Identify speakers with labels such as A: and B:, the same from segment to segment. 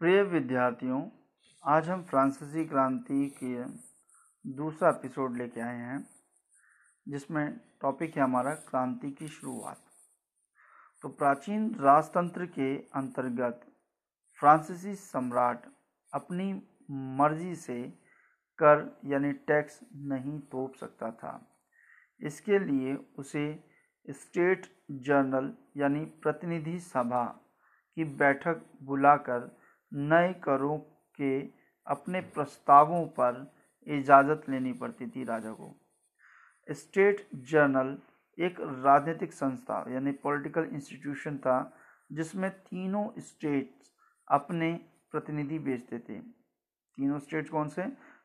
A: प्रिय विद्यार्थियों, आज हम फ्रांसीसी क्रांति के दूसरा एपिसोड लेके आए हैं, जिसमें टॉपिक है हमारा क्रांति की शुरुआत। तो प्राचीन राजतंत्र के अंतर्गत फ्रांसीसी सम्राट अपनी मर्ज़ी से कर यानी टैक्स नहीं तोप सकता था। इसके लिए उसे स्टेट जर्नल यानी प्रतिनिधि सभा की बैठक बुलाकर नए करों के अपने प्रस्तावों पर इजाज़त लेनी पड़ती थी राजा को। स्टेट जर्नल एक राजनीतिक संस्था, यानी पॉलिटिकल इंस्टीट्यूशन था, जिसमें तीनों स्टेट्स अपने प्रतिनिधि भेजते थे। तीनों स्टेट कौन से?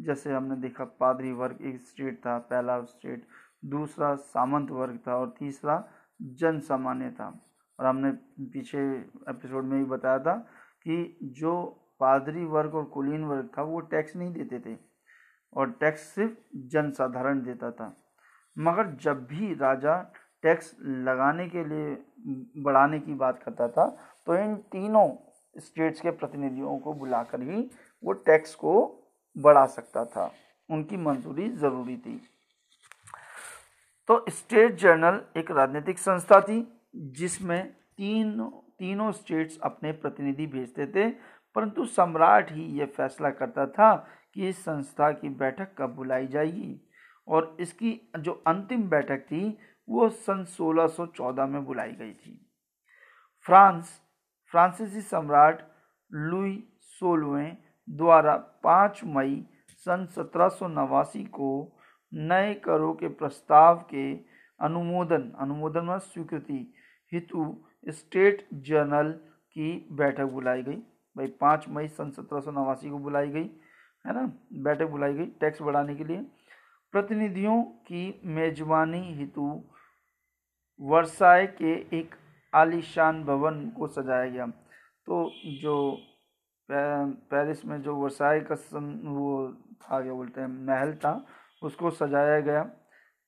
A: जैसे हमने देखा, पादरी वर्ग एक स्टेट था, पहला स्टेट, दूसरा सामंत वर्ग था और तीसरा जन सामान्य था। और हमने पीछे एपिसोड में भी बताया था कि जो पादरी वर्ग और कुलीन वर्ग था, वो टैक्स नहीं देते थे। और टैक्स सिर्फ़ जनसाधारण देता था। मगर जब भी राजा टैक्स लगाने के लिए, बढ़ाने की बात करता था तो इन तीनों स्टेट्स के प्रतिनिधियों को बुलाकर ही वो टैक्स को बढ़ा सकता था। उनकी मंजूरी ज़रूरी थी। तो स्टेट जर्नल एक राजनीतिक संस्था थी, जिसमें तीन तीनों स्टेट्स अपने प्रतिनिधि भेजते थे, परंतु सम्राट ही यह फैसला करता था कि इस संस्था की बैठक कब बुलाई जाएगी। और इसकी जो अंतिम बैठक थी, वो सन 1614 में बुलाई गई थी। फ्रांस, फ्रांसीसी सम्राट लुई सोलवें द्वारा 5 मई सन सत्रह को नए करों के प्रस्ताव के अनुमोदन अनुमोदन में स्वीकृति, हेतु स्टेट जर्नल की बैठक बुलाई गई। भाई, पाँच मई सन सत्रह सौ नवासी को बुलाई गई, है ना? बैठक बुलाई गई टैक्स बढ़ाने के लिए। प्रतिनिधियों की मेजबानी हेतु वर्षाए के एक आलीशान भवन को सजाया गया। तो जो पेरिस में जो वर्षाए का सन वो था, क्या बोलते हैं, महल था, उसको सजाया गया।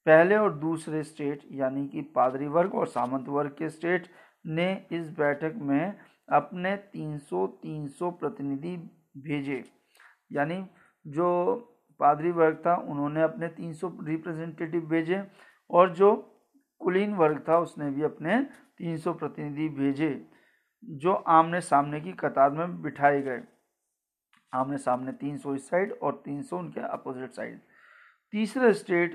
A: पहले और दूसरे स्टेट, यानी कि पादरी वर्ग और सामंत वर्ग के स्टेट ने इस बैठक में अपने 300 300 प्रतिनिधि भेजे। यानी जो पादरी वर्ग था, उन्होंने अपने 300 रिप्रेजेंटेटिव भेजे और जो कुलीन वर्ग था, उसने भी अपने 300 प्रतिनिधि भेजे, जो आमने सामने की कतार में बिठाए गए। आमने सामने 300 इस साइड और 300 उनके अपोजिट साइड। तीसरे स्टेट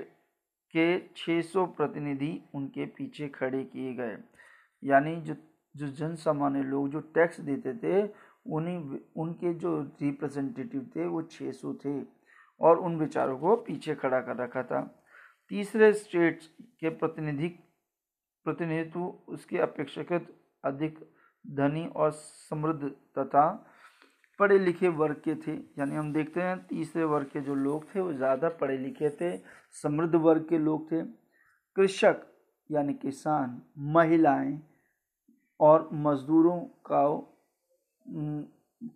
A: के 600 प्रतिनिधि उनके पीछे खड़े किए गए। यानी जो जो जन सामान्य लोग जो टैक्स देते थे, उन्हीं उनके जो रिप्रेजेंटेटिव थे, वो 600 थे और उन विचारों को पीछे खड़ा कर रखा था। तीसरे स्टेट्स के प्रतिनिधि प्रतिनिधित्व उसके अपेक्षाकृत अधिक धनी और समृद्ध तथा पढ़े लिखे वर्ग के थे। यानी हम देखते हैं, तीसरे वर्ग के जो लोग थे, वो ज़्यादा पढ़े लिखे थे, समृद्ध वर्ग के लोग थे। कृषक, यानी किसान, महिलाएँ और मज़दूरों का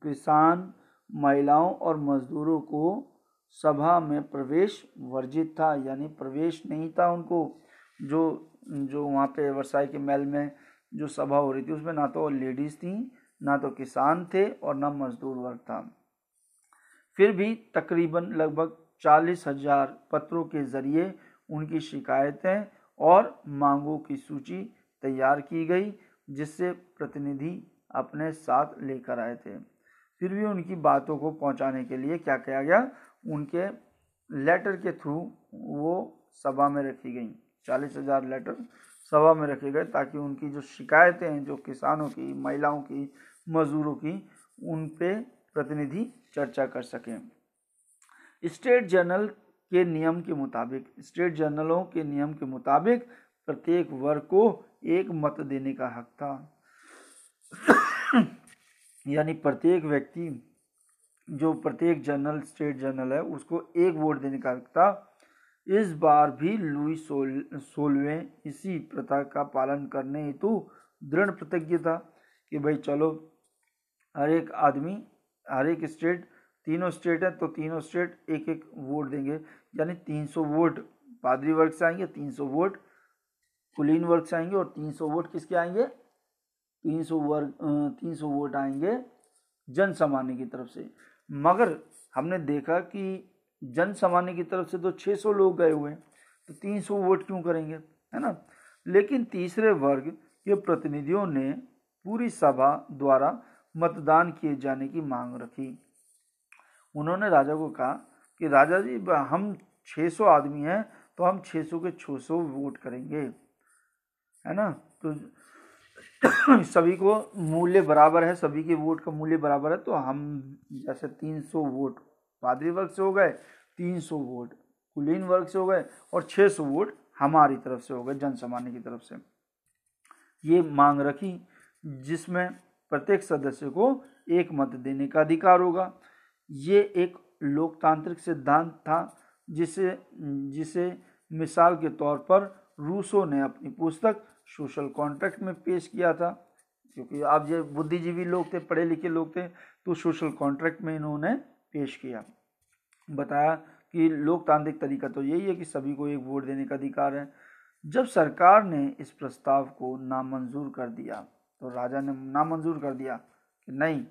A: किसान, महिलाओं और मज़दूरों को सभा में प्रवेश वर्जित था, यानी प्रवेश नहीं था उनको, जो जो वहाँ पे वर्षाई के महल में जो सभा हो रही थी, उसमें ना तो लेडीज़ थी, ना तो किसान थे और ना मजदूर वर्ग था। फिर भी तकरीबन लगभग चालीस हज़ार पत्रों के ज़रिए उनकी शिकायतें और मांगों की सूची तैयार की गई जिससे प्रतिनिधि अपने साथ लेकर आए थे। फिर भी उनकी बातों को पहुँचाने के लिए क्या किया गया? उनके लेटर के थ्रू वो सभा में रखी गई। चालीस हज़ार लेटर सभा में रखे गए ताकि उनकी जो शिकायतें हैं, जो किसानों की, महिलाओं की, मजदूरों की, उन पे प्रतिनिधि चर्चा कर सकें। स्टेट जर्नल के नियम के मुताबिक, स्टेट जर्नलों के नियम के मुताबिक प्रत्येक वर्ग को एक मत देने का हक था। यानी प्रत्येक व्यक्ति, जो प्रत्येक जनरल, स्टेट जनरल है, उसको एक वोट देने का हक था। इस बार भी लुई सोल, सोलवें इसी प्रथा का पालन करने हेतु दृढ़ प्रतिज्ञ था कि भाई चलो, हर एक आदमी, हर एक स्टेट, तीनों स्टेट है तो तीनों स्टेट एक एक वोट देंगे। यानी 300 वोट, पादरी वर्ग से आएँगे 300 वोट कुलीन वर्ग से आएँगे और 300 वोट किसके आएँगे? 300 वर्ग 300 वोट आएँगे जन सामान्य की तरफ़ से। मगर हमने देखा कि जन सामान्य की तरफ़ से तो 600 लोग गए हुए हैं तो 300 वोट क्यों करेंगे, है ना? लेकिन तीसरे वर्ग के प्रतिनिधियों ने पूरी सभा द्वारा मतदान किए जाने की मांग रखी। उन्होंने राजा को कहा कि राजा जी, हम 600 आदमी हैं तो हम 600 के 600 वोट करेंगे। है ना? तो सभी को मूल्य बराबर है, सभी के वोट का मूल्य बराबर है तो हम जैसे 300 वोट पादरी वर्ग से हो गए 300 वोट कुलीन वर्ग से हो गए, और 600 वोट हमारी तरफ़ से हो गए जन सामान्य की तरफ़ से। ये मांग रखी, जिसमें प्रत्येक सदस्य को एक मत देने का अधिकार होगा। ये एक लोकतांत्रिक सिद्धांत था, जिसे जिसे मिसाल के तौर पर रूसो ने अपनी पुस्तक सोशल कॉन्ट्रैक्ट में पेश किया था, क्योंकि आप जो बुद्धिजीवी लोग थे पढ़े लिखे लोग थे तो सोशल कॉन्ट्रैक्ट में इन्होंने पेश किया। बताया कि लोकतांत्रिक तरीका तो यही है कि सभी को एक वोट देने का अधिकार है। जब सरकार ने इस प्रस्ताव को नामंजूर कर दिया तो राजा ने नामंजूर कर दिया कि नहीं,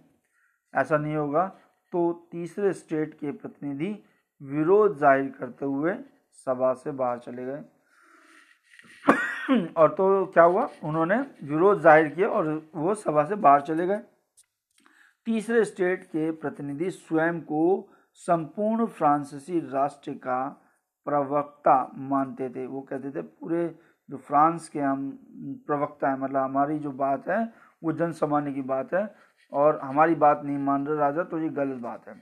A: ऐसा नहीं होगा तो तीसरे स्टेट के प्रतिनिधि विरोध ज़ाहिर करते हुए सभा से बाहर चले गए। और तो क्या हुआ? उन्होंने विरोध ज़ाहिर किया और वो सभा से बाहर चले गए। तीसरे स्टेट के प्रतिनिधि स्वयं को संपूर्ण फ्रांसीसी राष्ट्र का प्रवक्ता मानते थे। वो कहते थे, पूरे जो फ्रांस के हम प्रवक्ता है मतलब हमारी जो बात है, वो जन सामान्य की बात है और हमारी बात नहीं मान रहे राजा तो ये गलत बात है।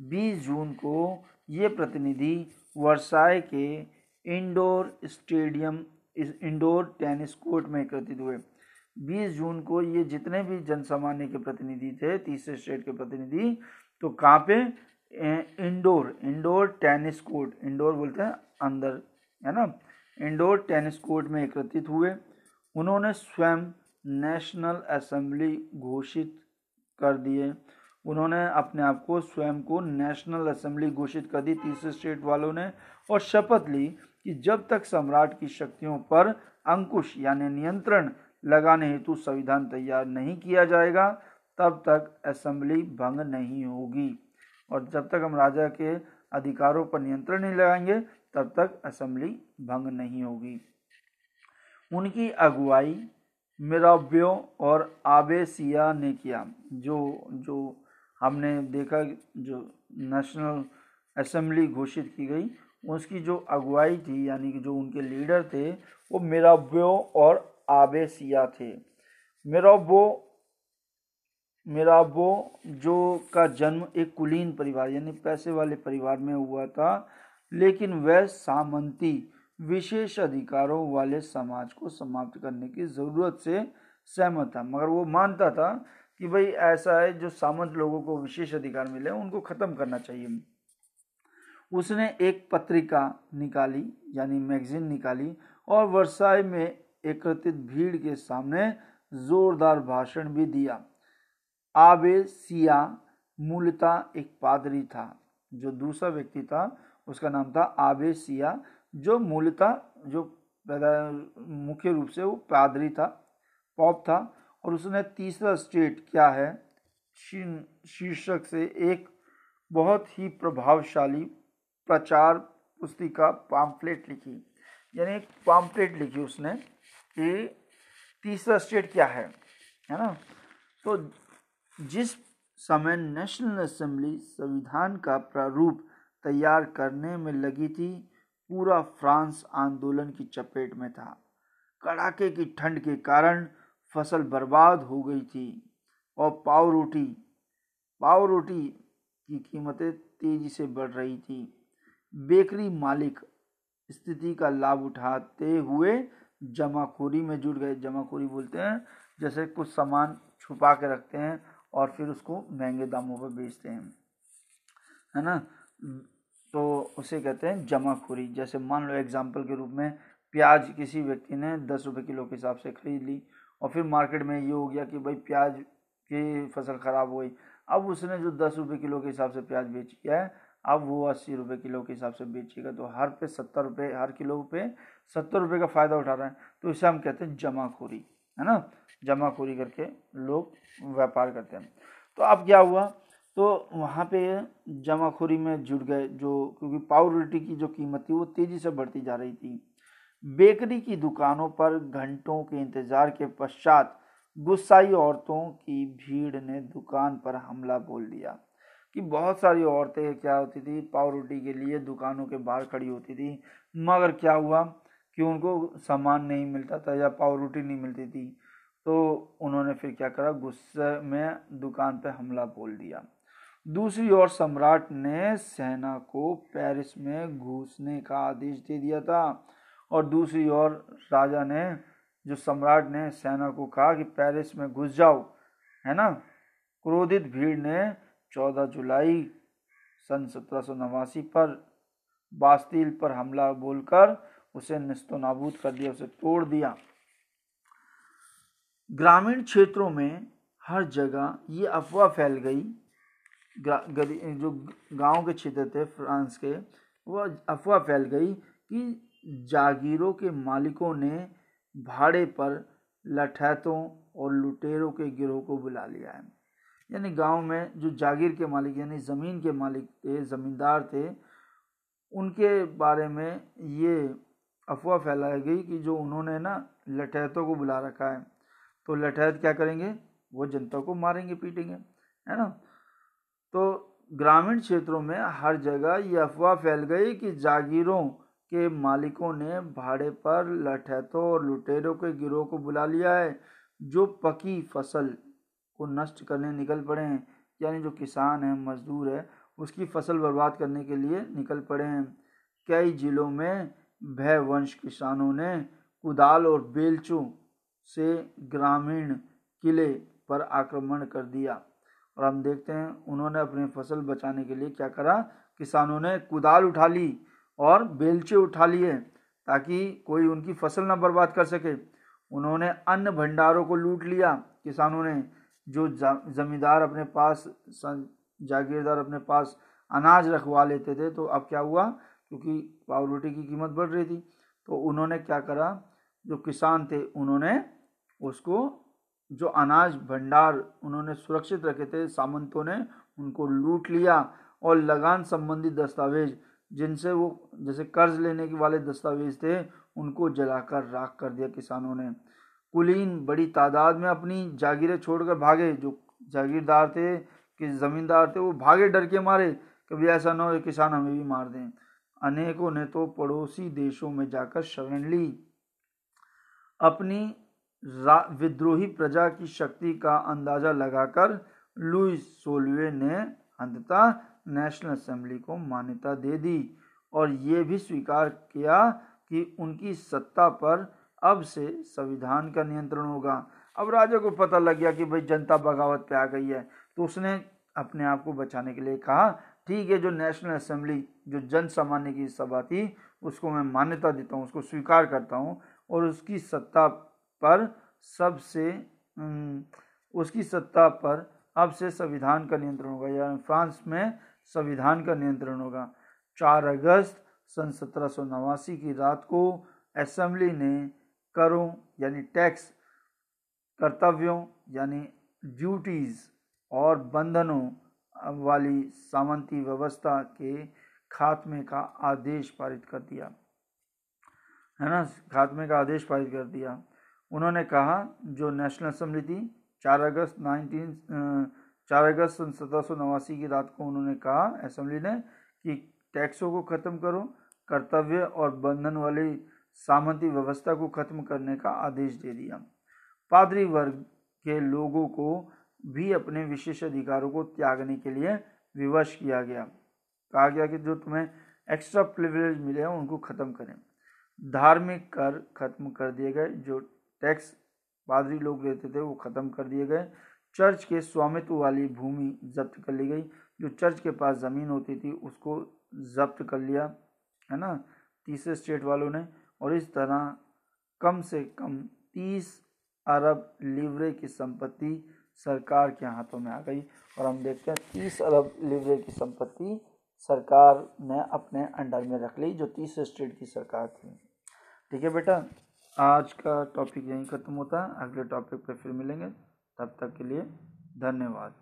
A: 20 जून को ये प्रतिनिधि वर्साय के इंडोर स्टेडियम इस इंडोर टेनिस कोर्ट में एकत्रित हुए। 20 जून को ये जितने भी जनसामान्य के प्रतिनिधि थे, तीसरे स्टेट के प्रतिनिधि तो कहाँ पे? Indoor indoor tennis court, indoor बोलते हैं अंदर, है ना? इंडोर टेनिस कोर्ट में एकत्रित हुए। उन्होंने स्वयं नेशनल असेंबली घोषित कर दिए। उन्होंने अपने आप को स्वयं को नेशनल असेंबली घोषित कर दी। तीसरे स्टेट वालों ने और शपथ ली। कि जब तक सम्राट की शक्तियों पर अंकुश यानी नियंत्रण लगाने हेतु संविधान तैयार नहीं किया जाएगा, तब तक असेंबली भंग नहीं होगी। और जब तक हम राजा के अधिकारों पर नियंत्रण नहीं लगाएँगे, तब तक असेंबली भंग नहीं होगी। उनकी अगुवाई मिराब्यो और आबेसिया ने किया, जो जो हमने देखा, जो नेशनल असेंबली घोषित की गई उसकी जो अगुवाई थी, यानी कि जो उनके लीडर थे, वो मिराब्यो और आबेसिया थे। मिराबो मिराबो जो का जन्म एक कुलीन परिवार, यानी पैसे वाले परिवार में हुआ था, लेकिन वह सामंती विशेष अधिकारों वाले समाज को समाप्त करने की ज़रूरत से सहमत था। मगर वो मानता था कि भाई ऐसा है, जो सामंत लोगों को विशेष अधिकार मिले, उनको ख़त्म करना चाहिए। उसने एक पत्रिका निकाली, यानी मैगजीन निकाली, और वर्साई में एकत्रित भीड़ के सामने जोरदार भाषण भी दिया। आबे सिया मूलतः एक पादरी था, जो दूसरा व्यक्ति था, उसका नाम था आबे सिया, जो मूलतः, जो मुख्य रूप से वो पादरी था, पॉप था, और उसने तीसरा स्टेट क्या है शीर्षक से एक बहुत ही प्रभावशाली प्रचार पुस्तिका पाम्पलेट लिखी। यानी एक पाम्पलेट लिखी उसने कि तीसरा स्टेट क्या है है ना? तो जिस समय नेशनल असेंबली संविधान का प्रारूप तैयार करने में लगी थी, पूरा फ्रांस आंदोलन की चपेट में था। कड़ाके की ठंड के कारण फ़सल बर्बाद हो गई थी और पाव रोटी पाव रोटी की कीमतें तेज़ी से बढ़ रही थी। बेकरी मालिक स्थिति का लाभ उठाते हुए जमाखोरी में जुट गए। जमाखोरी बोलते हैं, जैसे कुछ सामान छुपा के रखते हैं और फिर उसको महँगे दामों पर बेचते हैं, है ना? तो उसे कहते हैं जमाखोरी। जैसे मान लो एग्ज़ाम्पल के रूप में प्याज किसी व्यक्ति ने दस रुपये किलो के हिसाब से खरीद ली और फिर मार्केट में ये हो गया कि भाई प्याज की फ़सल ख़राब हो गई। अब उसने जो दस रुपये किलो के हिसाब से प्याज बेची है अब वो अस्सी रुपये किलो के हिसाब से बेचेगा तो हर पे सत्तर रुपये हर किलो पे सत्तर रुपये का फ़ायदा उठा रहे हैं। तो इसे हम कहते हैं जमाखोरी, है ना? जमाखोरी करके लोग व्यापार करते हैं। तो अब क्या हुआ? तो वहाँ पे जमाखोरी में जुड़ गए, जो क्योंकि पावरोटी की जो कीमत थी, वो तेज़ी से बढ़ती जा रही थी। बेकरी की दुकानों पर घंटों के इंतज़ार के पश्चात गुस्साई औरतों की भीड़ ने दुकान पर हमला बोल दिया। कि बहुत सारी औरतें क्या होती थी? पाव रोटी के लिए दुकानों के बाहर खड़ी होती थी। मगर क्या हुआ कि उनको सामान नहीं मिलता था या पाव रोटी नहीं मिलती थी। तो उन्होंने फिर क्या करा? गुस्से में दुकान पर हमला बोल दिया। दूसरी ओर सम्राट ने सेना को पेरिस में घुसने का आदेश दे दिया था और दूसरी ओर राजा ने, जो सम्राट ने सेना को कहा कि पेरिस में घुस जाओ, है ना? क्रोधित भीड़ ने 14 जुलाई सन सत्रह सौ नवासी पर बास्तील पर हमला बोलकर उसे निस्तो नाबूद कर दिया, उसे तोड़ दिया। ग्रामीण क्षेत्रों में हर जगह ये अफवाह फैल गई। जो गाँव के क्षेत्र थे, फ्रांस के वह अफवाह फैल गई कि जागीरों के मालिकों ने भाड़े पर लठैतों और लुटेरों के गिरोह को बुला लिया है। यानी गाँव में जो जागीर के मालिक, यानी ज़मीन के मालिक थे, ज़मींदार थे, उनके बारे में ये अफवाह फैलाई गई कि जो उन्होंने ना लठैतों को बुला रखा है तो लठैत क्या करेंगे? वो जनता को मारेंगे, पीटेंगे, है ना? तो ग्रामीण क्षेत्रों में हर जगह ये अफवाह फैल गई कि जागीरों के मालिकों ने भाड़े पर लठैतों और लुटेरों के गिरोह को बुला लिया है, जो पकी फ़सल को नष्ट करने निकल पड़े हैं, यानी जो किसान है, मजदूर है, उसकी फ़सल बर्बाद करने के लिए निकल पड़े हैं। कई जिलों में भय वंश किसानों ने कुदाल और बेलचों से ग्रामीण किले पर आक्रमण कर दिया और हम देखते हैं उन्होंने अपनी फ़सल बचाने के लिए क्या करा। किसानों ने कुदाल उठा ली और बेलचे उठा लिए ताकि कोई उनकी फ़सल ना बर्बाद कर सके। उन्होंने अन्न भंडारों को लूट लिया किसानों ने। जो जमींदार अपने पास जागीरदार अपने पास अनाज रखवा लेते थे तो अब क्या हुआ? क्योंकि पाव रोटी की कीमत बढ़ रही थी। तो उन्होंने क्या करा? जो किसान थे, उन्होंने उसको जो अनाज भंडार उन्होंने सुरक्षित रखे थे, सामंतों ने उनको लूट लिया और लगान संबंधी दस्तावेज़, जिनसे वो, जैसे कर्ज लेने के वाले दस्तावेज़ थे, उनको जलाकर राख कर दिया किसानों ने। कुलीन बड़ी तादाद में अपनी जागीरें छोड़कर भागे। जो जागीरदार थे, कि ज़मींदार थे, वो भागे डर के मारे कभी ऐसा ना हो किसान हमें भी मार दें। अनेकों ने तो पड़ोसी देशों में जाकर शरण ली। अपनी विद्रोही प्रजा की शक्ति का अंदाज़ा लगाकर लुइस सोलवे ने अंततः नेशनल असेंबली को मान्यता दे दी और ये भी स्वीकार किया कि उनकी सत्ता पर अब से संविधान का नियंत्रण होगा। अब राजा को पता लग गया कि भाई जनता बगावत पे आ गई है तो उसने अपने आप को बचाने के लिए कहा, ठीक है, जो नेशनल असेंबली जो जन सामान्य की सभा थी, उसको मैं मान्यता देता हूँ, उसको स्वीकार करता हूँ और उसकी सत्ता पर सबसे उसकी सत्ता पर अब से संविधान का नियंत्रण होगा या फ्रांस में संविधान का नियंत्रण होगा। चार अगस्त सन सत्रह सौ नवासी की रात को असेंबली ने करों, यानी टैक्स कर्तव्यों, यानी ड्यूटीज़ और बंधनों वाली सामंती व्यवस्था के खात्मे का आदेश पारित कर दिया। है ना? खात्मे का आदेश पारित कर दिया। उन्होंने कहा, जो नेशनल असम्बली थी, चार अगस्त नाइनटीन चार अगस्त सन सत्रह सौ नवासी की रात को उन्होंने कहा असेंबली ने, कि टैक्सों को ख़त्म करो, कर्तव्य और बंधन वाली सामंती व्यवस्था को खत्म करने का आदेश दे दिया। पादरी वर्ग के लोगों को भी अपने विशेष अधिकारों को त्यागने के लिए विवश किया गया। कहा गया कि जो तुम्हें एक्स्ट्रा प्रिविलेज मिले हैं, उनको ख़त्म करें। धार्मिक कर खत्म कर दिए गए, जो टैक्स पादरी लोग लेते थे, वो ख़त्म कर दिए गए। चर्च के स्वामित्व वाली भूमि जब्त कर ली गई। जो चर्च के पास ज़मीन होती थी, उसको जब्त कर लिया, है ना? तीसरे स्टेट वालों ने। और इस तरह कम से कम तीस अरब लीवरे की संपत्ति सरकार के हाथों में आ गई। और हम देखते हैं तीस अरब लीवरे की संपत्ति सरकार ने अपने अंडर में रख ली, जो तीस स्टेट की सरकार थी। ठीक है बेटा, आज का टॉपिक यहीं ख़त्म होता है। अगले टॉपिक पर फिर मिलेंगे। तब तक के लिए धन्यवाद।